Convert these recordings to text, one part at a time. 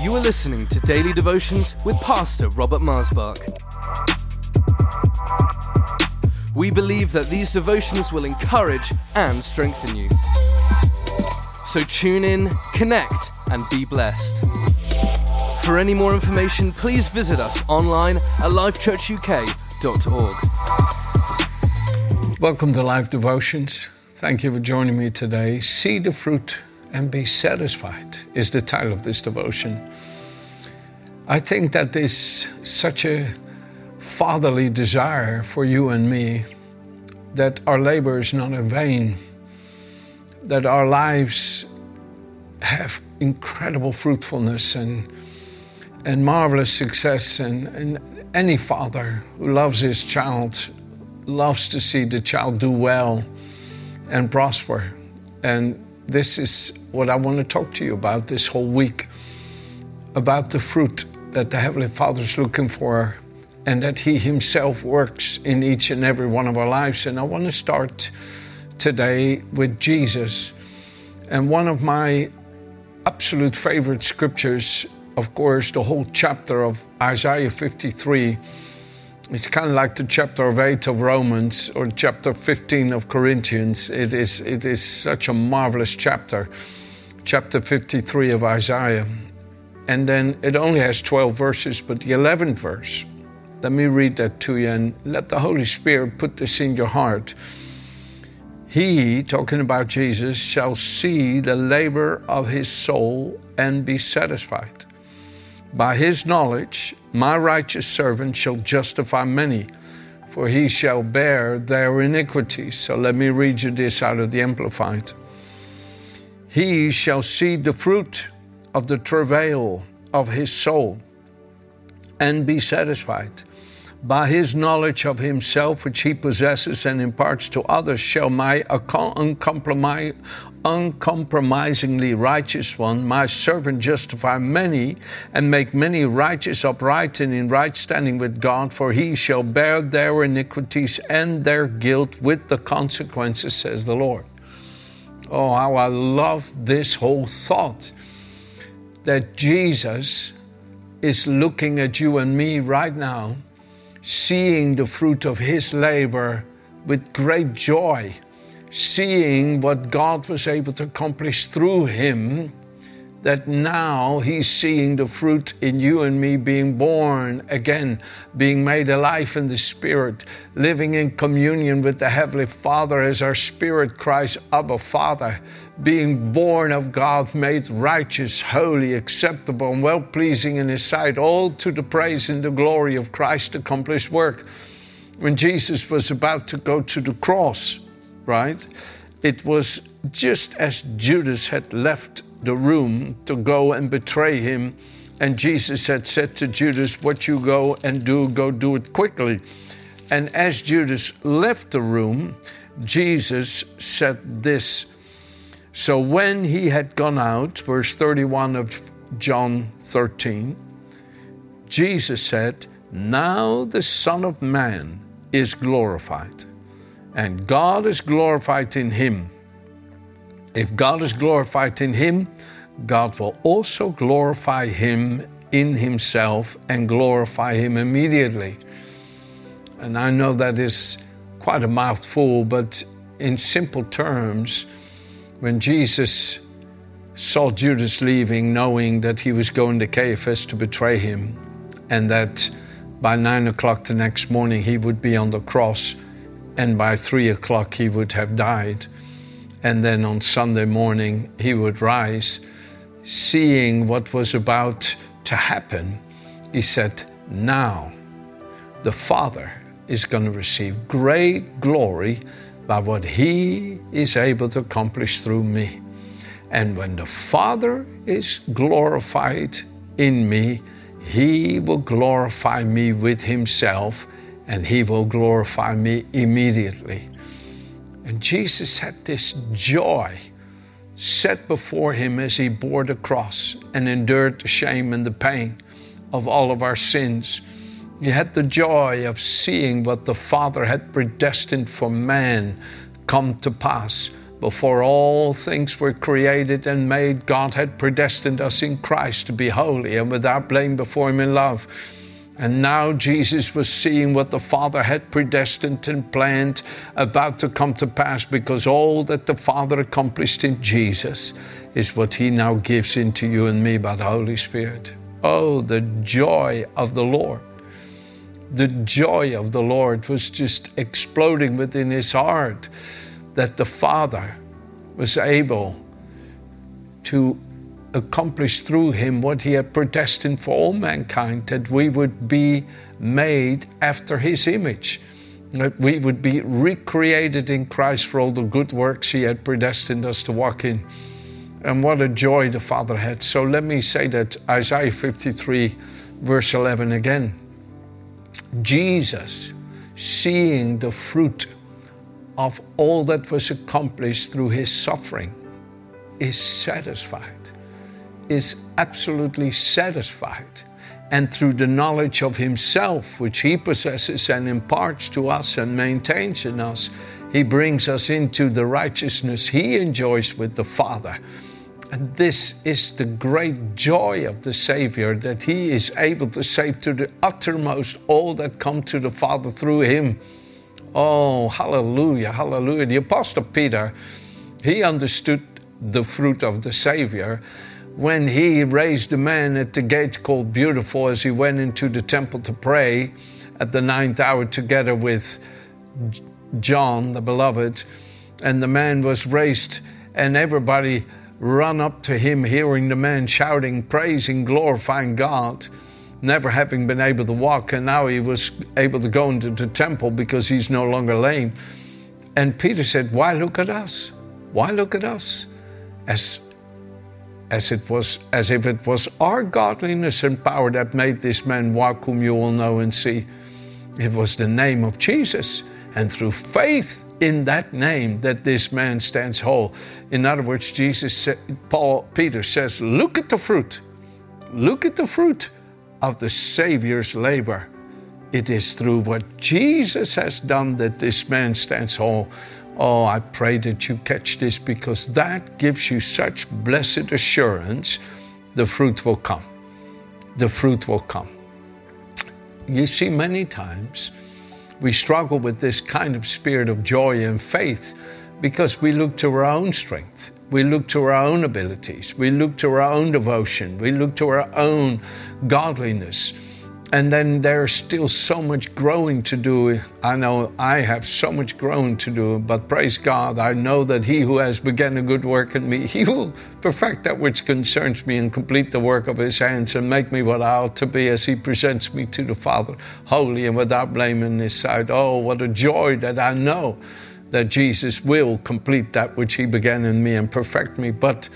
You are listening to Daily Devotions with Pastor Robert Marsbach. We believe that these devotions will encourage and strengthen you. So tune in, connect, and be blessed. For any more information, please visit us online at lifechurchuk.org. Welcome to Live Devotions. Thank you for joining me today. See the fruit and be satisfied is the title of this devotion. I think that is such a fatherly desire for you and me that our labor is not in vain, that our lives have incredible fruitfulness and, and marvelous success. And, and any father who loves his child loves to see the child do well and prosper. And this is what I want to talk to you about this whole week about the fruit that the Heavenly Father is looking for and that He Himself works in each and every one of our lives. And I want to start today with Jesus. And one of my absolute favorite scriptures, of course, the whole chapter of Isaiah 53 it's kind of like the chapter of 8 of Romans or chapter 15 of Corinthians. It is, it is such a marvelous chapter, chapter 53 of Isaiah. And then it only has 12 verses, but the 11th verse, let me read that to you and let the Holy Spirit put this in your heart. He, talking about Jesus, shall see the labor of his soul and be satisfied. By his knowledge, my righteous servant shall justify many, for he shall bear their iniquities. So let me read you this out of the Amplified. He shall see the fruit of the travail of his soul and be satisfied. By his knowledge of himself, which he possesses and imparts to others, shall my uncompromising uncompromisingly righteous one, my servant justify many and make many righteous, upright, and in right standing with God, for he shall bear their iniquities and their guilt with the consequences, says the Lord. Oh, how I love this whole thought that Jesus is looking at you and me right now, seeing the fruit of his labor with great joy seeing what God was able to accomplish through him, that now he's seeing the fruit in you and me being born again, being made alive in the Spirit, living in communion with the Heavenly Father as our spirit cries, Abba, Father, being born of God, made righteous, holy, acceptable, and well pleasing in His sight, all to the praise and the glory of Christ's accomplished work. When Jesus was about to go to the cross, right? It was just as Judas had left the room to go and betray him. And Jesus had said to Judas, What you go and do, go do it quickly. And as Judas left the room, Jesus said this. So when he had gone out, verse 31 of John 13, Jesus said, Now the Son of Man is glorified and God is glorified in him. If God is glorified in him, God will also glorify him in himself and glorify him immediately. And I know that is quite a mouthful, but in simple terms, when Jesus saw Judas leaving, knowing that he was going to Caiaphas to betray him, and that by nine o'clock the next morning he would be on the cross and by three o'clock he would have died. And then on Sunday morning he would rise. Seeing what was about to happen, he said, Now the Father is going to receive great glory by what he is able to accomplish through me. And when the Father is glorified in me, he will glorify me with himself and he will glorify me immediately. And Jesus had this joy set before him as he bore the cross and endured the shame and the pain of all of our sins. He had the joy of seeing what the Father had predestined for man come to pass Before all things were created and made, God had predestined us in Christ to be holy and without blame before Him in love. And now Jesus was seeing what the Father had predestined and planned about to come to pass because all that the Father accomplished in Jesus is what He now gives into you and me by the Holy Spirit. Oh, the joy of the Lord. The joy of the Lord was just exploding within his heart that the Father was able to accomplish through him what he had predestined for all mankind, that we would be made after his image, that we would be recreated in Christ for all the good works he had predestined us to walk in. And what a joy the Father had. So let me say that Isaiah 53, verse 11 again. Jesus, seeing the fruit of all that was accomplished through his suffering, is satisfied is absolutely satisfied. And through the knowledge of Himself, which He possesses and imparts to us and maintains in us, He brings us into the righteousness He enjoys with the Father. And this is the great joy of the Savior that He is able to save to the uttermost all that come to the Father through Him. Oh, hallelujah, hallelujah. The Apostle Peter, he understood the fruit of the Savior when he raised a man at the gate called Beautiful as he went into the temple to pray at the ninth hour together with John, the beloved, and the man was raised, and everybody run up to him, hearing the man shouting, praising, glorifying God, never having been able to walk, and now he was able to go into the temple because he's no longer lame. And Peter said, Why look at us? Why look at us? As as it was as if it was our godliness and power that made this man walk whom you will know and see. It was the name of Jesus. And through faith in that name that this man stands whole. In other words, Jesus Paul Peter says, look at the fruit. Look at the fruit of the Savior's labor. It is through what Jesus has done that this man stands whole. Oh, I pray that you catch this because that gives you such blessed assurance the fruit will come. The fruit will come. You see, many times we struggle with this kind of spirit of joy and faith because we look to our own strength. We look to our own abilities. We look to our own devotion. We look to our own godliness. And then there's still so much growing to do. I know I have so much growing to do, but praise God, I know that He who has begun a good work in me, He will perfect that which concerns me and complete the work of His hands and make me what I ought to be as He presents me to the Father, holy and without blame in His sight. Oh, what a joy that I know that Jesus will complete that which He began in me and perfect me. But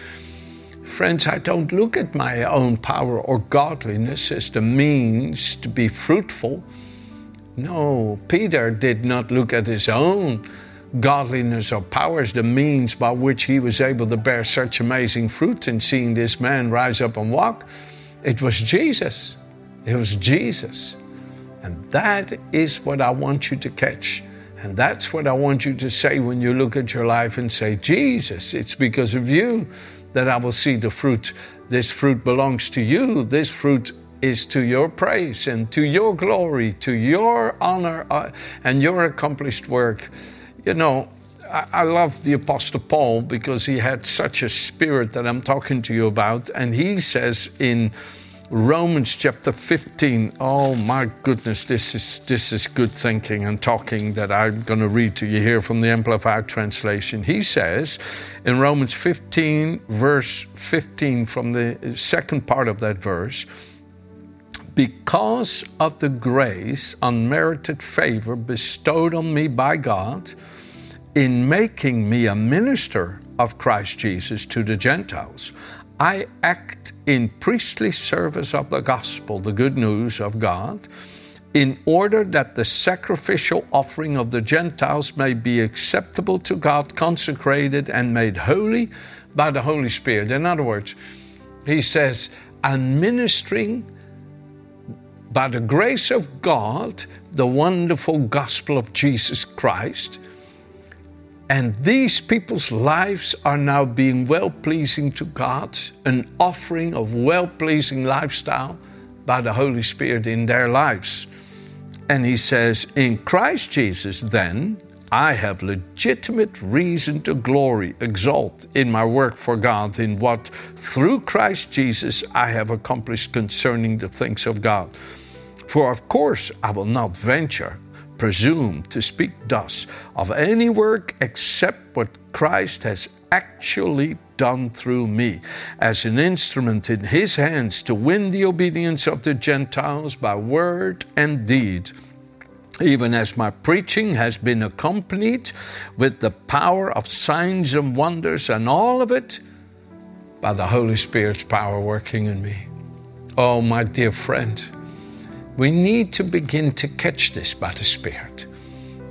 Friends, I don't look at my own power or godliness as the means to be fruitful. No, Peter did not look at his own godliness or power as the means by which he was able to bear such amazing fruit in seeing this man rise up and walk. It was Jesus. It was Jesus. And that is what I want you to catch. And that's what I want you to say when you look at your life and say, Jesus, it's because of you that I will see the fruit. This fruit belongs to you. This fruit is to your praise and to your glory, to your honor uh, and your accomplished work. You know, I, I love the Apostle Paul because he had such a spirit that I'm talking to you about. And he says in Romans chapter 15. Oh my goodness, this is this is good thinking and talking that I'm going to read to you here from the Amplified translation. He says in Romans 15 verse 15 from the second part of that verse, because of the grace, unmerited favor bestowed on me by God in making me a minister of Christ Jesus to the Gentiles, I act in priestly service of the gospel, the good news of God, in order that the sacrificial offering of the Gentiles may be acceptable to God, consecrated and made holy by the Holy Spirit. In other words, he says, I'm ministering by the grace of God the wonderful gospel of Jesus Christ And these people's lives are now being well pleasing to God, an offering of well pleasing lifestyle by the Holy Spirit in their lives. And he says, In Christ Jesus, then, I have legitimate reason to glory, exalt in my work for God, in what through Christ Jesus I have accomplished concerning the things of God. For of course I will not venture presume to speak thus of any work except what Christ has actually done through me as an instrument in his hands to win the obedience of the Gentiles by word and deed. Even as my preaching has been accompanied with the power of signs and wonders, and all of it by the Holy Spirit's power working in me. Oh, my dear friend, we need to begin to catch this by the Spirit.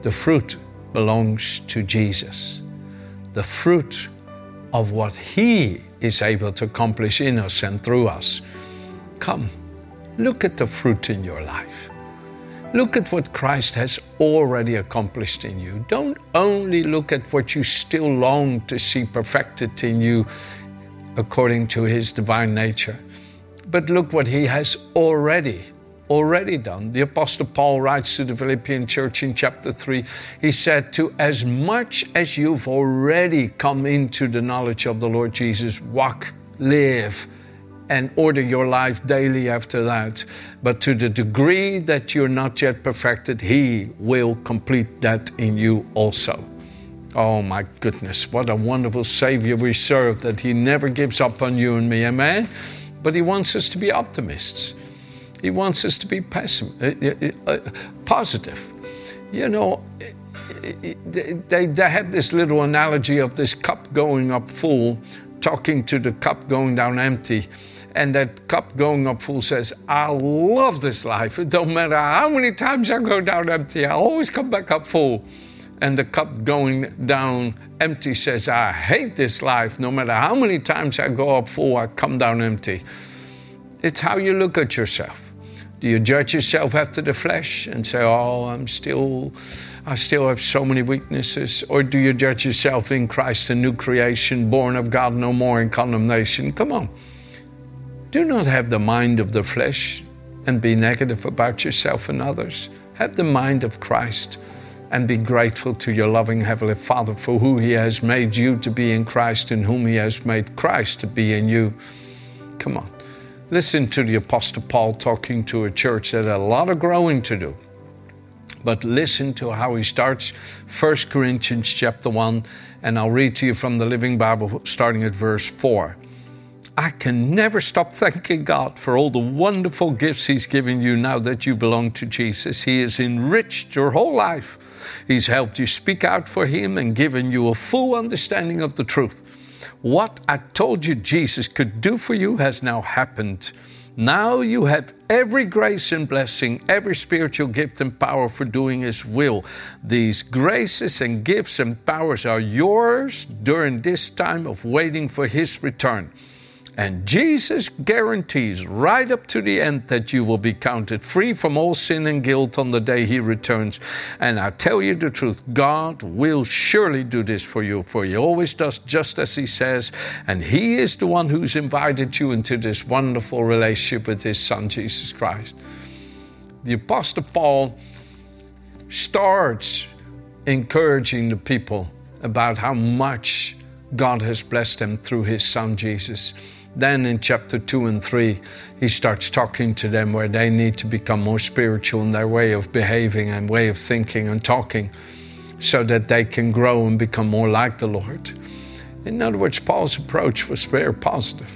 The fruit belongs to Jesus. The fruit of what He is able to accomplish in us and through us. Come, look at the fruit in your life. Look at what Christ has already accomplished in you. Don't only look at what you still long to see perfected in you according to His divine nature, but look what He has already already done. The Apostle Paul writes to the Philippian church in chapter 3, he said, To as much as you've already come into the knowledge of the Lord Jesus, walk, live, and order your life daily after that. But to the degree that you're not yet perfected, He will complete that in you also. Oh my goodness, what a wonderful Savior we serve that He never gives up on you and me, amen? But He wants us to be optimists. He wants us to be uh, uh, uh, positive. You know, they, they have this little analogy of this cup going up full, talking to the cup going down empty. And that cup going up full says, I love this life. It don't matter how many times I go down empty, I always come back up full. And the cup going down empty says, I hate this life. No matter how many times I go up full, I come down empty. It's how you look at yourself. Do you judge yourself after the flesh and say, "Oh, I'm still, I still have so many weaknesses," or do you judge yourself in Christ, a new creation, born of God, no more in condemnation? Come on. Do not have the mind of the flesh and be negative about yourself and others. Have the mind of Christ and be grateful to your loving Heavenly Father for who He has made you to be in Christ and whom He has made Christ to be in you. Come on. Listen to the Apostle Paul talking to a church that had a lot of growing to do. But listen to how he starts 1 Corinthians chapter 1, and I'll read to you from the Living Bible starting at verse 4. I can never stop thanking God for all the wonderful gifts He's given you now that you belong to Jesus. He has enriched your whole life. He's helped you speak out for Him and given you a full understanding of the truth. What I told you Jesus could do for you has now happened. Now you have every grace and blessing, every spiritual gift and power for doing His will. These graces and gifts and powers are yours during this time of waiting for His return. And Jesus guarantees right up to the end that you will be counted free from all sin and guilt on the day He returns. And I tell you the truth, God will surely do this for you, for He always does just as He says. And He is the one who's invited you into this wonderful relationship with His Son, Jesus Christ. The Apostle Paul starts encouraging the people about how much God has blessed them through His Son, Jesus. Then in chapter 2 and 3, he starts talking to them where they need to become more spiritual in their way of behaving and way of thinking and talking so that they can grow and become more like the Lord. In other words, Paul's approach was very positive.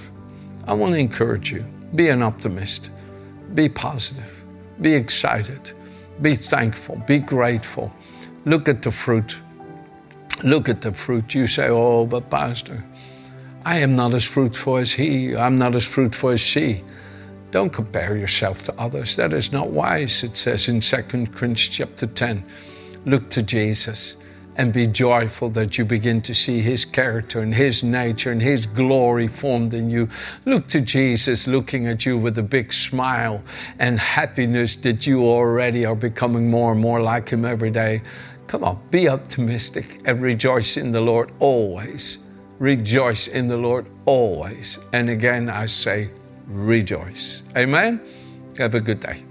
I want to encourage you be an optimist, be positive, be excited, be thankful, be grateful. Look at the fruit. Look at the fruit. You say, Oh, but Pastor, I am not as fruitful as he, I'm not as fruitful as she. Don't compare yourself to others. That is not wise, it says in 2 Corinthians chapter 10. Look to Jesus and be joyful that you begin to see His character and His nature and His glory formed in you. Look to Jesus looking at you with a big smile and happiness that you already are becoming more and more like Him every day. Come on, be optimistic and rejoice in the Lord always. Rejoice in the Lord always. And again, I say, rejoice. Amen. Have a good day.